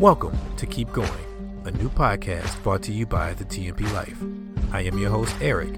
Welcome to Keep Going, a new podcast brought to you by the TMP Life. I am your host, Eric.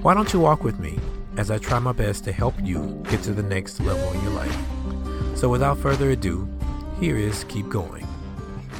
Why don't you walk with me as I try my best to help you get to the next level in your life? So, without further ado, here is Keep Going.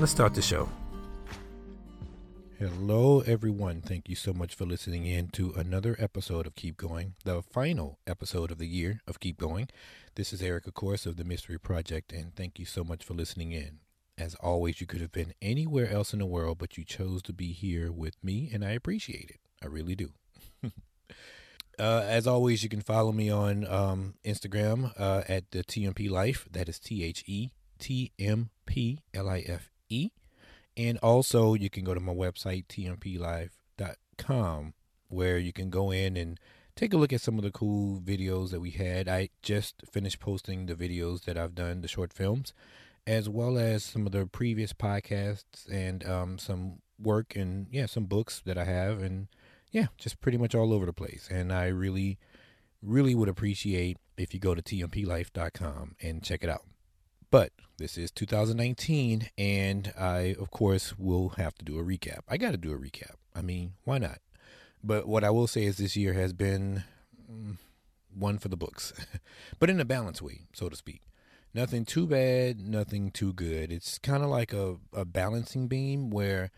Let's start the show. Hello, everyone. Thank you so much for listening in to another episode of Keep Going, the final episode of the year of Keep Going. This is Eric, of course, of the Mystery Project, and thank you so much for listening in. As always, you could have been anywhere else in the world, but you chose to be here with me, and I appreciate it. I really do. uh, as always, you can follow me on um, Instagram uh, at the TMP Life. That is T H E T M P L I F E. And also, you can go to my website, tmplife.com, where you can go in and take a look at some of the cool videos that we had. I just finished posting the videos that I've done, the short films, as well as some of the previous podcasts and um, some work and, yeah, some books that I have. And, yeah, just pretty much all over the place. And I really, really would appreciate if you go to tmplife.com and check it out. But this is 2019, and I, of course, will have to do a recap. I got to do a recap. I mean, why not? But what I will say is this year has been mm, one for the books, but in a balanced way, so to speak. Nothing too bad, nothing too good. It's kind of like a, a balancing beam where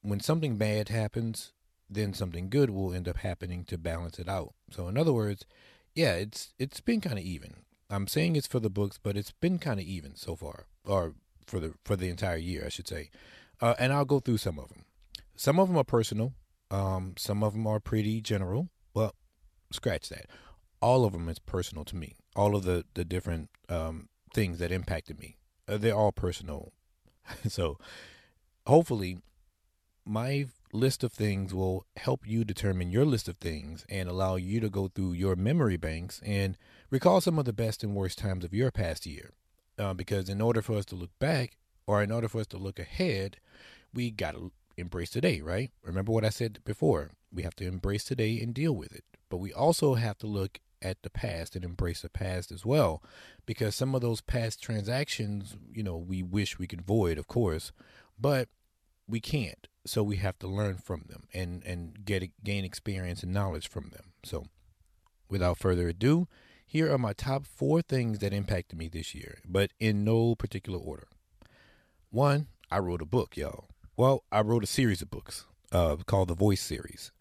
when something bad happens, then something good will end up happening to balance it out. So in other words, yeah, it's it's been kind of even. I'm saying it's for the books, but it's been kind of even so far, or for the for the entire year, I should say. Uh, and I'll go through some of them. Some of them are personal. Um, some of them are pretty general. Well, scratch that. All of them is personal to me. All of the the different um, things that impacted me, uh, they're all personal. so, hopefully, my list of things will help you determine your list of things and allow you to go through your memory banks and recall some of the best and worst times of your past year. Uh, because in order for us to look back, or in order for us to look ahead, we got to embrace today, right? Remember what I said before. We have to embrace today and deal with it. But we also have to look at the past and embrace the past as well. Because some of those past transactions, you know, we wish we could void, of course, but we can't. So we have to learn from them and and get gain experience and knowledge from them. So without further ado here are my top four things that impacted me this year but in no particular order. One i wrote a book y'all. Well i wrote a series of books uh, called the voice series.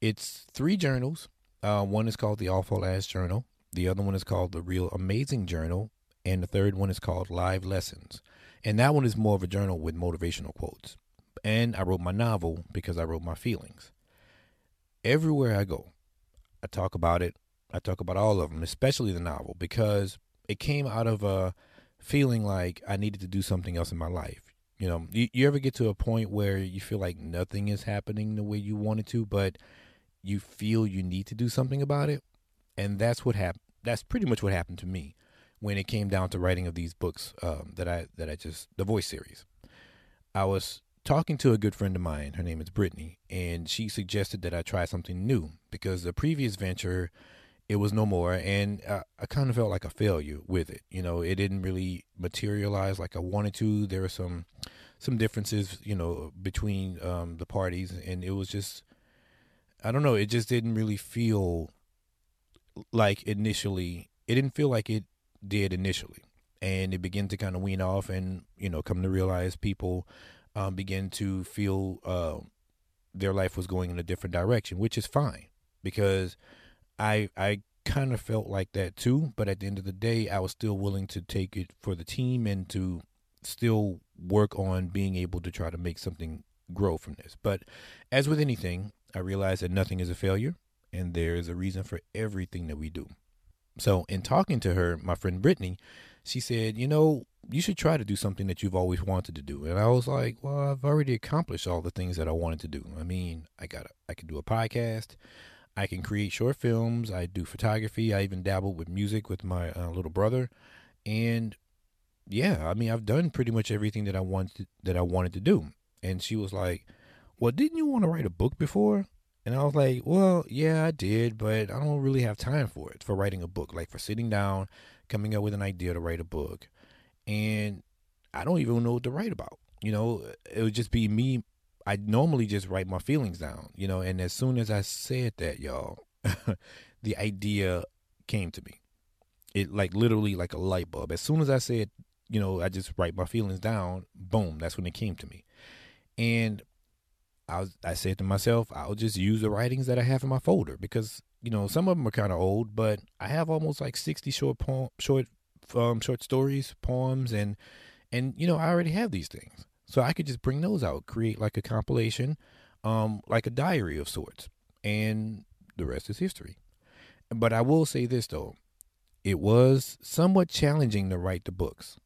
It's three journals uh, one is called the awful ass journal the other one is called the real amazing journal and the third one is called live lessons and that one is more of a journal with motivational quotes and I wrote my novel because I wrote my feelings. Everywhere I go, I talk about it. I talk about all of them, especially the novel, because it came out of a feeling like I needed to do something else in my life. You know, you, you ever get to a point where you feel like nothing is happening the way you wanted to, but you feel you need to do something about it? And that's what happened. That's pretty much what happened to me when it came down to writing of these books um, that I that I just the voice series. I was talking to a good friend of mine. Her name is Brittany, and she suggested that I try something new because the previous venture, it was no more, and I, I kind of felt like a failure with it. You know, it didn't really materialize like I wanted to. There were some some differences, you know, between um, the parties, and it was just, I don't know, it just didn't really feel like initially. It didn't feel like it did initially, and it began to kind of wean off, and you know, come to realize people um, begin to feel uh, their life was going in a different direction, which is fine because I I kind of felt like that too. But at the end of the day, I was still willing to take it for the team and to still work on being able to try to make something grow from this. But as with anything, I realized that nothing is a failure and there is a reason for everything that we do. So, in talking to her, my friend Brittany, she said, You know, you should try to do something that you've always wanted to do. And I was like, well, I've already accomplished all the things that I wanted to do. I mean, I got I can do a podcast. I can create short films. I do photography. I even dabble with music with my uh, little brother. And yeah, I mean, I've done pretty much everything that I wanted that I wanted to do. And she was like, "Well, didn't you want to write a book before?" And I was like, "Well, yeah, I did, but I don't really have time for it for writing a book. Like for sitting down, coming up with an idea to write a book." and I don't even know what to write about. You know, it would just be me. I normally just write my feelings down, you know, and as soon as I said that, y'all, the idea came to me. It like literally like a light bulb. As soon as I said, you know, I just write my feelings down, boom, that's when it came to me. And I was, I said to myself, I'll just use the writings that I have in my folder because you know some of them are kind of old, but I have almost like sixty short poem, short um, short stories, poems, and and you know I already have these things, so I could just bring those out, create like a compilation, um, like a diary of sorts, and the rest is history. But I will say this though, it was somewhat challenging to write the books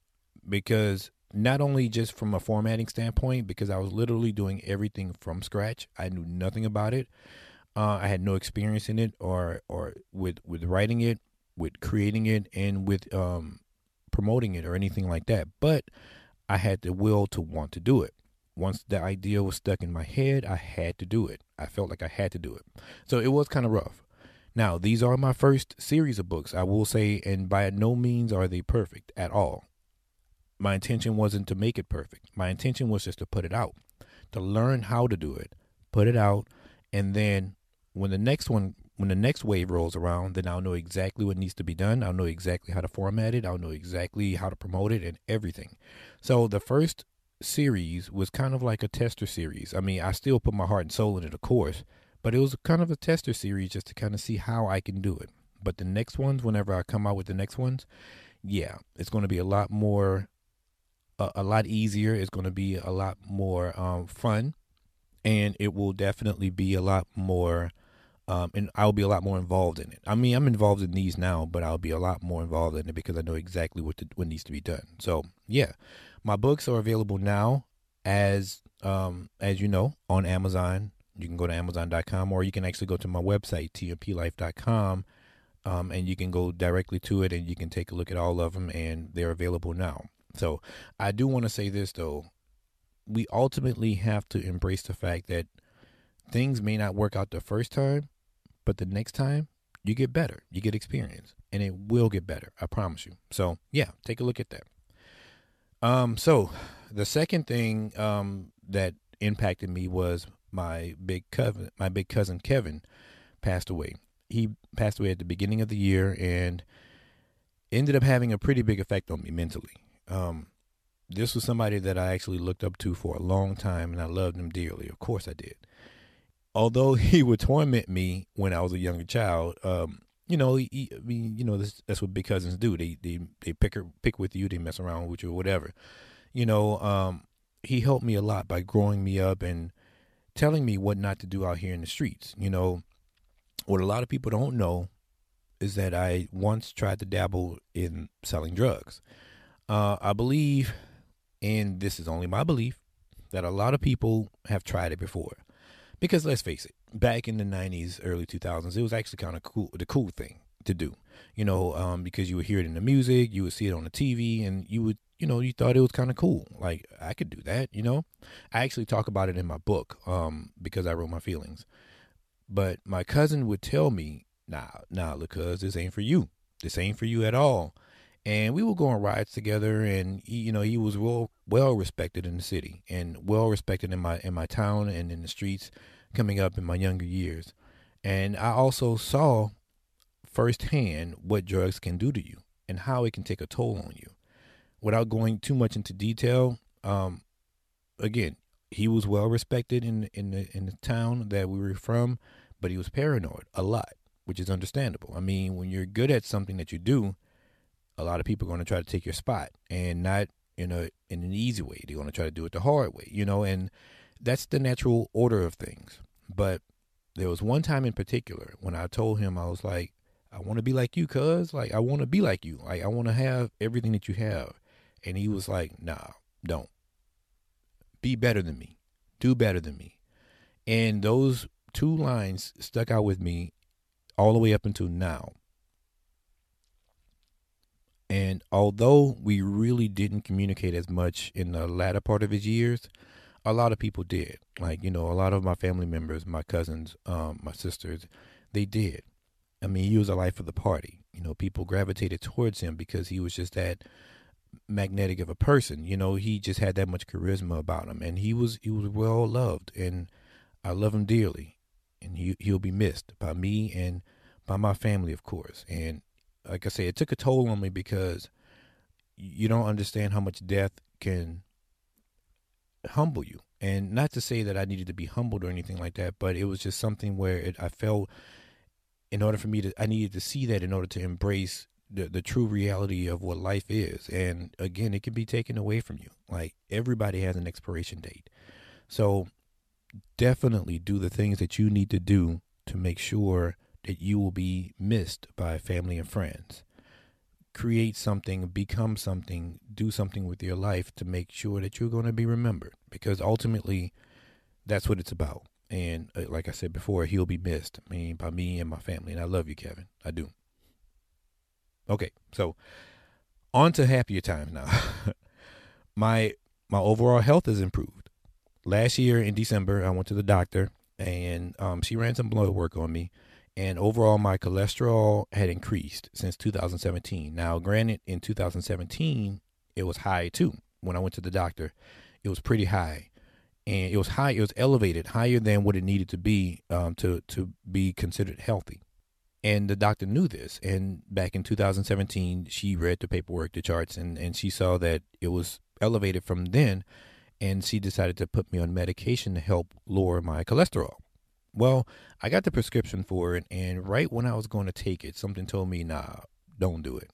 because not only just from a formatting standpoint, because I was literally doing everything from scratch. I knew nothing about it. Uh, I had no experience in it, or or with with writing it, with creating it, and with um, promoting it, or anything like that. But I had the will to want to do it. Once the idea was stuck in my head, I had to do it. I felt like I had to do it. So it was kind of rough. Now, these are my first series of books, I will say, and by no means are they perfect at all my intention wasn't to make it perfect. My intention was just to put it out, to learn how to do it, put it out, and then when the next one, when the next wave rolls around, then I'll know exactly what needs to be done. I'll know exactly how to format it. I'll know exactly how to promote it and everything. So the first series was kind of like a tester series. I mean, I still put my heart and soul into of course, but it was kind of a tester series just to kind of see how I can do it. But the next ones, whenever I come out with the next ones, yeah, it's going to be a lot more a, a lot easier. It's going to be a lot more um, fun, and it will definitely be a lot more. Um, and I'll be a lot more involved in it. I mean, I'm involved in these now, but I'll be a lot more involved in it because I know exactly what to, what needs to be done. So yeah, my books are available now as um, as you know on Amazon. You can go to Amazon.com or you can actually go to my website tmplife.com um, and you can go directly to it and you can take a look at all of them and they're available now. So I do want to say this though. We ultimately have to embrace the fact that things may not work out the first time, but the next time you get better. You get experience and it will get better. I promise you. So yeah, take a look at that. Um, so the second thing um, that impacted me was my big cousin. My big cousin Kevin passed away. He passed away at the beginning of the year and ended up having a pretty big effect on me mentally. Um, this was somebody that I actually looked up to for a long time, and I loved him dearly. Of course, I did. Although he would torment me when I was a younger child, um, you know, he, I mean, you know, this, that's what big cousins do. They they they pick pick with you, they mess around with you, or whatever. You know, um, he helped me a lot by growing me up and telling me what not to do out here in the streets. You know, what a lot of people don't know is that I once tried to dabble in selling drugs. Uh, I believe, and this is only my belief, that a lot of people have tried it before. Because let's face it, back in the 90s, early 2000s, it was actually kind of cool, the cool thing to do. You know, um, because you would hear it in the music, you would see it on the TV, and you would, you know, you thought it was kind of cool. Like, I could do that, you know? I actually talk about it in my book um, because I wrote my feelings. But my cousin would tell me, nah, nah, cuz this ain't for you. This ain't for you at all and we would go on rides together and he, you know he was well well respected in the city and well respected in my in my town and in the streets coming up in my younger years. And i also saw firsthand what drugs can do to you and how it can take a toll on you. Without going too much into detail um, again he was well respected in in the in the town that we were from but he was paranoid a lot which is understandable. I mean when you're good at something that you do a lot of people are going to try to take your spot and not in a in an easy way. They're going to try to do it the hard way, you know, and that's the natural order of things. But there was one time in particular when I told him I was like, I want to be like you, cuz like I want to be like you. Like I want to have everything that you have. And he was like, "Nah, don't. Be better than me. Do better than me." And those two lines stuck out with me all the way up until now. And although we really didn't communicate as much in the latter part of his years, a lot of people did. Like, you know, a lot of my family members, my cousins, um, my sisters, they did. I mean, he was a life of the party. You know, people gravitated towards him because he was just that magnetic of a person. You know, he just had that much charisma about him, and he was he was well loved, and I love him dearly, and he he'll be missed by me and by my family, of course. And like I say, it took a toll on me because you don't understand how much death can humble you. And not to say that I needed to be humbled or anything like that, but it was just something where it, I felt in order for me to, I needed to see that in order to embrace the, the true reality of what life is. And again, it can be taken away from you. Like everybody has an expiration date. So definitely do the things that you need to do to make sure you will be missed by family and friends create something, become something, do something with your life to make sure that you're going to be remembered because ultimately that's what it's about. And uh, like I said before, he'll be missed. I mean, by me and my family. And I love you, Kevin. I do. Okay, so on to happier times now. my my overall health has improved. Last year in December, I went to the doctor and um, she ran some blood work on me and overall my cholesterol had increased since 2017. Now, granted, in 2017 it was high too. When I went to the doctor, it was pretty high, and it was high. It was elevated, higher than what it needed to be um, to to be considered healthy. And the doctor knew this. And back in 2017, she read the paperwork, the charts, and and she saw that it was elevated from then, and she decided to put me on medication to help lower my cholesterol. Well, I got the prescription for it, and right when I was going to take it, something told me, nah, don't do it.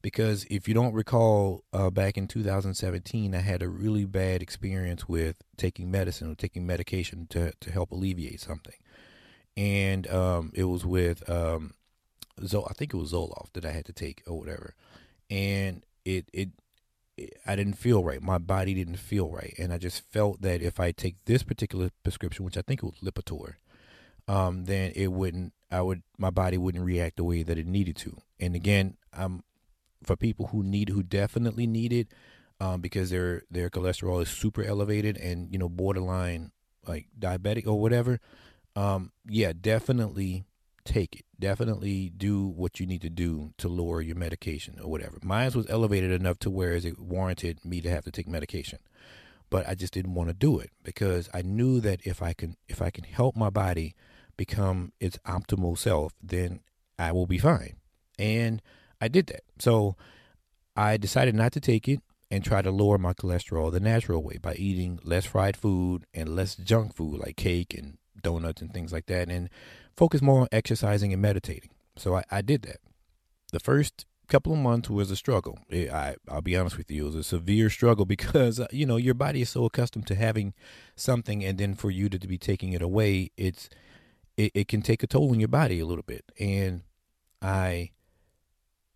Because if you don't recall, uh, back in 2017, I had a really bad experience with taking medicine or taking medication to, to help alleviate something. And um, it was with, um, Zol- I think it was Zoloft that I had to take or whatever. And it, it, I didn't feel right. My body didn't feel right. And I just felt that if I take this particular prescription, which I think was Lipitor, um, then it wouldn't. I would my body wouldn't react the way that it needed to. And again, um, for people who need who definitely need it, um, because their their cholesterol is super elevated and you know borderline like diabetic or whatever. Um, yeah, definitely take it. Definitely do what you need to do to lower your medication or whatever. Mine was elevated enough to where it warranted me to have to take medication. But I just didn't want to do it because I knew that if I can if I can help my body become its optimal self, then I will be fine. And I did that. So I decided not to take it and try to lower my cholesterol the natural way by eating less fried food and less junk food like cake and donuts and things like that and focus more on exercising and meditating. So I, I did that. The first couple of months was a struggle. It, I, I'll be honest with you, it was a severe struggle because, uh, you know, your body is so accustomed to having something and then for you to, to be taking it away, it's it, it can take a toll on your body a little bit. And I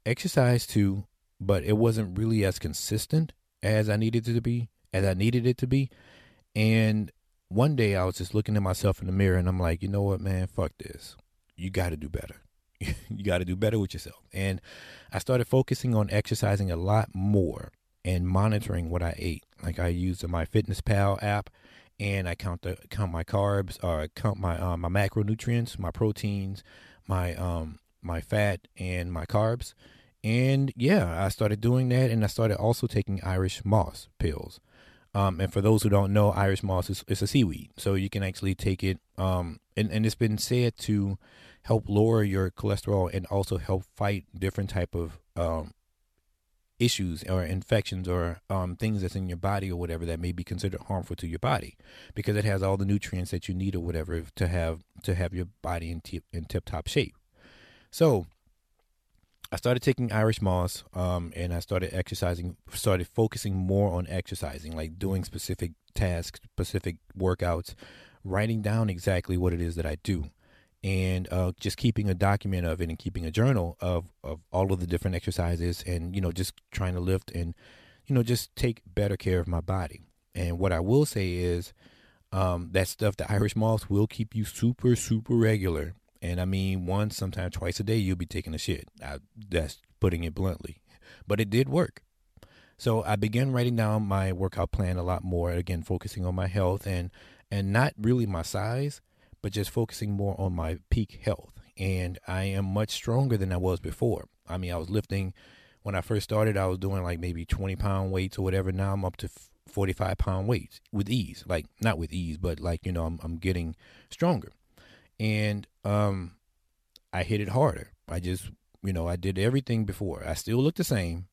exercised too, but it wasn't really as consistent as I needed it to be, as I needed it to be. And one day I was just looking at myself in the mirror and I'm like, you know what, man, fuck this. You got to do better. you got to do better with yourself. And I started focusing on exercising a lot more and monitoring what I ate. Like I used the MyFitnessPal app and I count the count my carbs or uh, count my uh, my macronutrients, my proteins, my um my fat and my carbs. And yeah, I started doing that, and I started also taking Irish moss pills. Um, and for those who don't know, Irish moss is, is a seaweed, so you can actually take it. Um, and, and it's been said to help lower your cholesterol and also help fight different type of um, issues or infections or um, things that's in your body or whatever that may be considered harmful to your body because it has all the nutrients that you need or whatever to have to have your body in tip in tip top shape. So I started taking Irish moss um, and I started exercising, started focusing more on exercising, like doing specific tasks, specific workouts, writing down exactly what it is that I do and uh, just keeping a document of it and keeping a journal of, of all of the different exercises and you know just trying to lift and you know just take better care of my body. And what i will say is um, that stuff the irish moss will keep you super super regular. And i mean once sometimes twice a day you'll be taking a shit. I, that's putting it bluntly. But it did work. So i began writing down my workout plan a lot more again focusing on my health and and not really my size but just focusing more on my peak health. And I am much stronger than I was before. I mean, I was lifting when I first started, I was doing like maybe 20 pound weights or whatever. Now I'm up to 45 pound weights with ease. Like, not with ease, but like, you know, I'm, I'm getting stronger. And um, I hit it harder. I just, you know, I did everything before. I still look the same,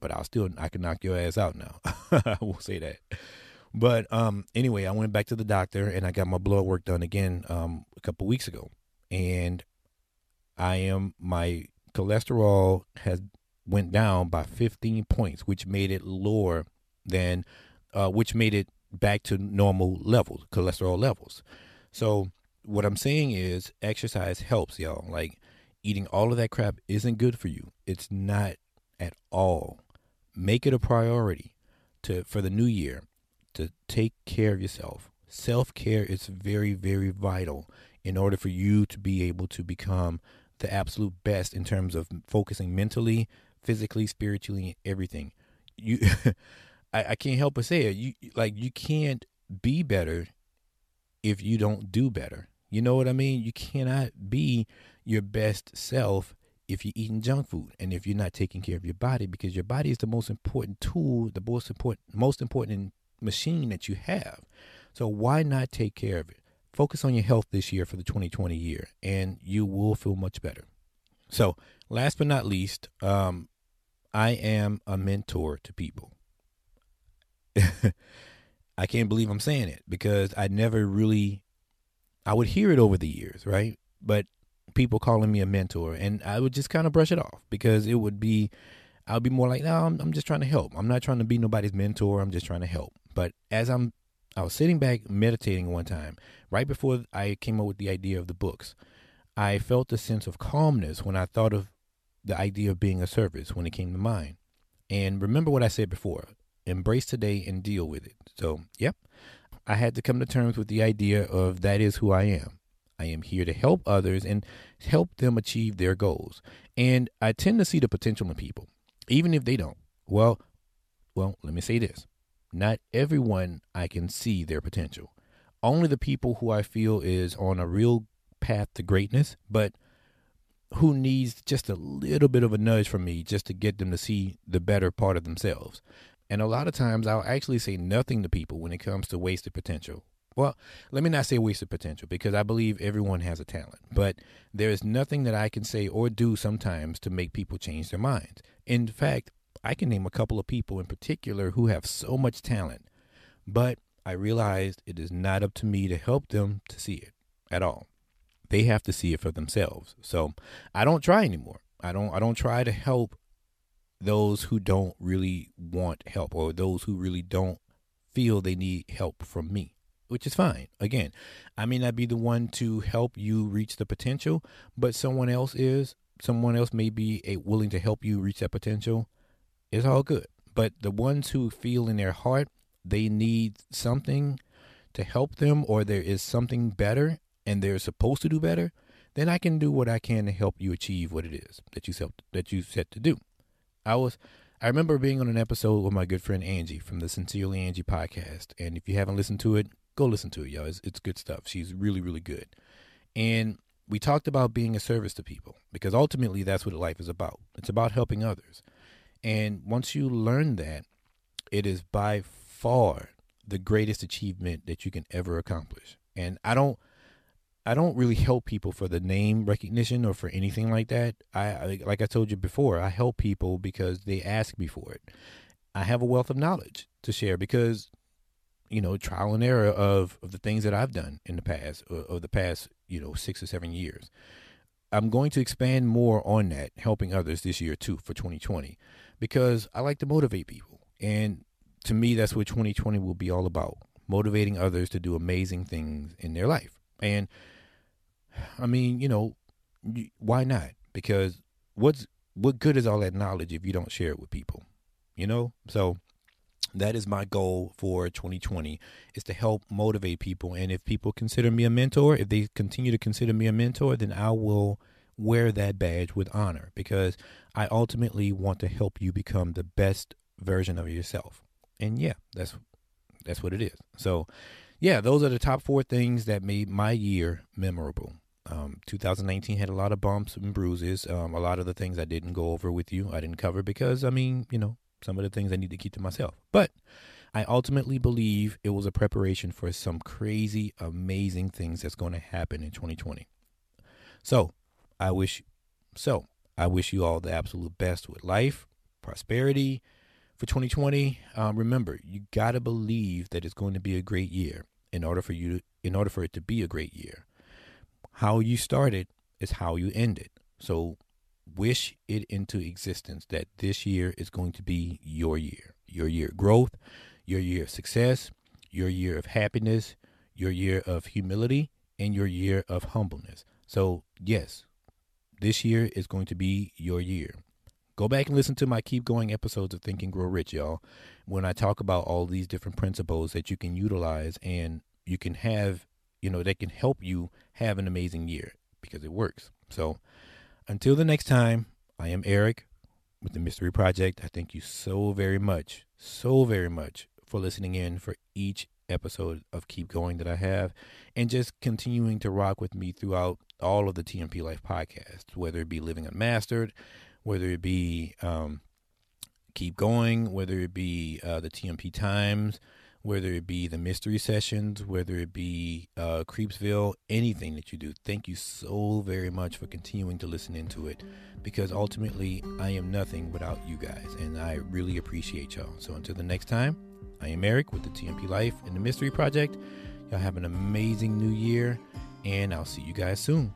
but I'll still, I can knock your ass out now. I will say that. But um, anyway, I went back to the doctor and I got my blood work done again um, a couple weeks ago. And I am, my cholesterol has went down by 15 points, which made it lower than, uh, which made it back to normal levels, cholesterol levels. So what I'm saying is exercise helps y'all. Like eating all of that crap isn't good for you. It's not at all. Make it a priority to for the new year to take care of yourself. Self-care is very very vital in order for you to be able to become the absolute best in terms of focusing mentally, physically, spiritually, everything. You, I, I can't help but say it. You like you can't be better if you don't do better. You know what I mean? You cannot be your best self if you're eating junk food and if you're not taking care of your body because your body is the most important tool, the most important most important machine that you have. So why not take care of it? Focus on your health this year for the 2020 year and you will feel much better. So, last but not least, um, I am a mentor to people. I can't believe I'm saying it because I never really, I would hear it over the years, right? But people calling me a mentor, and I would just kind of brush it off because it would be, I would be more like, no, I'm, I'm just trying to help. I'm not trying to be nobody's mentor. I'm just trying to help. But as I'm, I was sitting back meditating one time, right before I came up with the idea of the books. I felt a sense of calmness when I thought of the idea of being a service when it came to mind. And remember what I said before embrace today and deal with it. So, yep, I had to come to terms with the idea of that is who I am. I am here to help others and help them achieve their goals. And I tend to see the potential in people, even if they don't. Well, well, let me say this. Not everyone I can see their potential. Only the people who I feel is on a real path to greatness, but who needs just a little bit of a nudge from me just to get them to see the better part of themselves. And a lot of times I'll actually say nothing to people when it comes to wasted potential. Well, let me not say wasted potential because I believe everyone has a talent, but there is nothing that I can say or do sometimes to make people change their minds. In fact, I can name a couple of people in particular who have so much talent, but I realized it is not up to me to help them to see it at all. They have to see it for themselves. So I don't try anymore. I don't I don't try to help those who don't really want help or those who really don't feel they need help from me, which is fine. Again, I may not be the one to help you reach the potential, but someone else is. Someone else may be a, willing to help you reach that potential. It's all good. But the ones who feel in their heart they need something to help them or there is something better and they're supposed to do better, then I can do what I can to help you achieve what it is that you set that you set to do. I was I remember being on an episode with my good friend Angie from the Sincerely Angie podcast, and if you haven't listened to it, go listen to it, y'all. It's, it's good stuff. She's really really good, and we talked about being a service to people because ultimately that's what life is about. It's about helping others, and once you learn that, it is by far the greatest achievement that you can ever accomplish. And I don't I don't really help people for the name recognition or for anything like that. I, like I told you before, I help people because they ask me for it. I have a wealth of knowledge to share because you know trial and error of, of the things that I've done in the past of the past you know six or seven years. I'm going to expand more on that, helping others this year too for 2020, because I like to motivate people, and to me, that's what 2020 will be all about motivating others to do amazing things in their life. And I mean, you know, why not? Because what's what good is all that knowledge if you don't share it with people? You know? So that is my goal for 2020 is to help motivate people and if people consider me a mentor, if they continue to consider me a mentor, then I will wear that badge with honor because I ultimately want to help you become the best version of yourself and yeah, that's that's what it is. So, yeah, those are the top four things that made my year memorable. Um, 2019 had a lot of bumps and bruises. Um, a lot of the things I didn't go over with you, I didn't cover because, I mean, you know, some of the things I need to keep to myself. But I ultimately believe it was a preparation for some crazy, amazing things that's going to happen in 2020. So I wish, so I wish you all the absolute best with life, prosperity for 2020. Um, remember, you got to believe that it's going to be a great year in order for you, to, in order for it to be a great year. How you started is how you end it. So wish it into existence that this year is going to be your year, your year of growth, your year of success, your year of happiness, your year of humility, and your year of humbleness. So, yes, this year is going to be your year. Go back and listen to my Keep Going episodes of Think and Grow Rich, y'all, when I talk about all these different principles that you can utilize and you can have, you know, that can help you have an amazing year because it works. So, until the next time, I am Eric with the Mystery Project. I thank you so very much, so very much for listening in for each episode of Keep Going that I have and just continuing to rock with me throughout all of the TMP Life podcasts, whether it be Living Unmastered, whether it be um, Keep Going, whether it be uh, the TMP Times, whether it be the mystery sessions, whether it be uh, Creepsville, anything that you do. Thank you so very much for continuing to listen into it because ultimately I am nothing without you guys and I really appreciate y'all. So until the next time, I am Eric with the TMP Life and the Mystery Project. Y'all have an amazing new year and I'll see you guys soon.